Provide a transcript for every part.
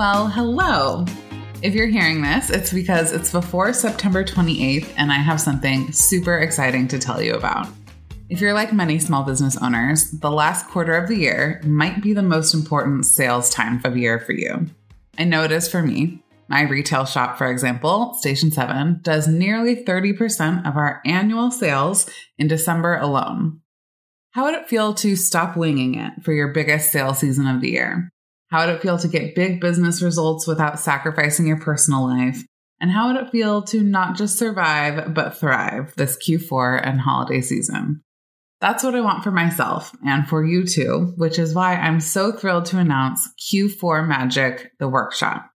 Well, hello. If you're hearing this, it's because it's before September 28th and I have something super exciting to tell you about. If you're like many small business owners, the last quarter of the year might be the most important sales time of year for you. I know it is for me. My retail shop, for example, Station 7, does nearly 30% of our annual sales in December alone. How would it feel to stop winging it for your biggest sales season of the year? How would it feel to get big business results without sacrificing your personal life? And how would it feel to not just survive, but thrive this Q4 and holiday season? That's what I want for myself and for you too, which is why I'm so thrilled to announce Q4 Magic, the workshop.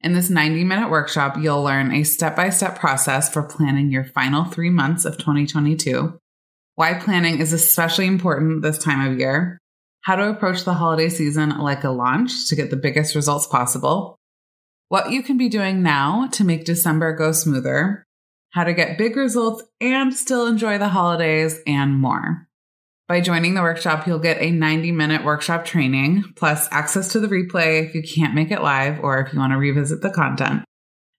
In this 90 minute workshop, you'll learn a step by step process for planning your final three months of 2022, why planning is especially important this time of year, how to approach the holiday season like a launch to get the biggest results possible, what you can be doing now to make December go smoother, how to get big results and still enjoy the holidays, and more. By joining the workshop, you'll get a 90 minute workshop training, plus access to the replay if you can't make it live or if you want to revisit the content,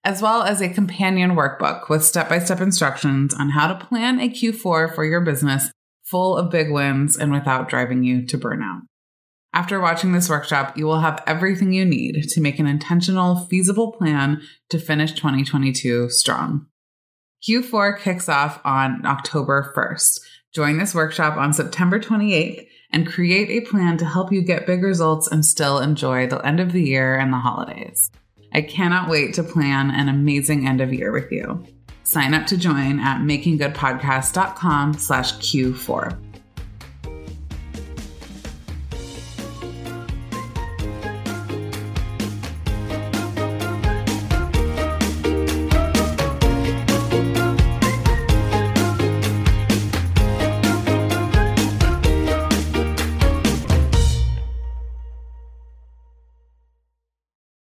as well as a companion workbook with step by step instructions on how to plan a Q4 for your business full of big wins and without driving you to burnout. After watching this workshop, you will have everything you need to make an intentional, feasible plan to finish 2022 strong. Q4 kicks off on October 1st. Join this workshop on September 28th and create a plan to help you get big results and still enjoy the end of the year and the holidays. I cannot wait to plan an amazing end of year with you. Sign up to join at makinggoodpodcast.com slash Q4.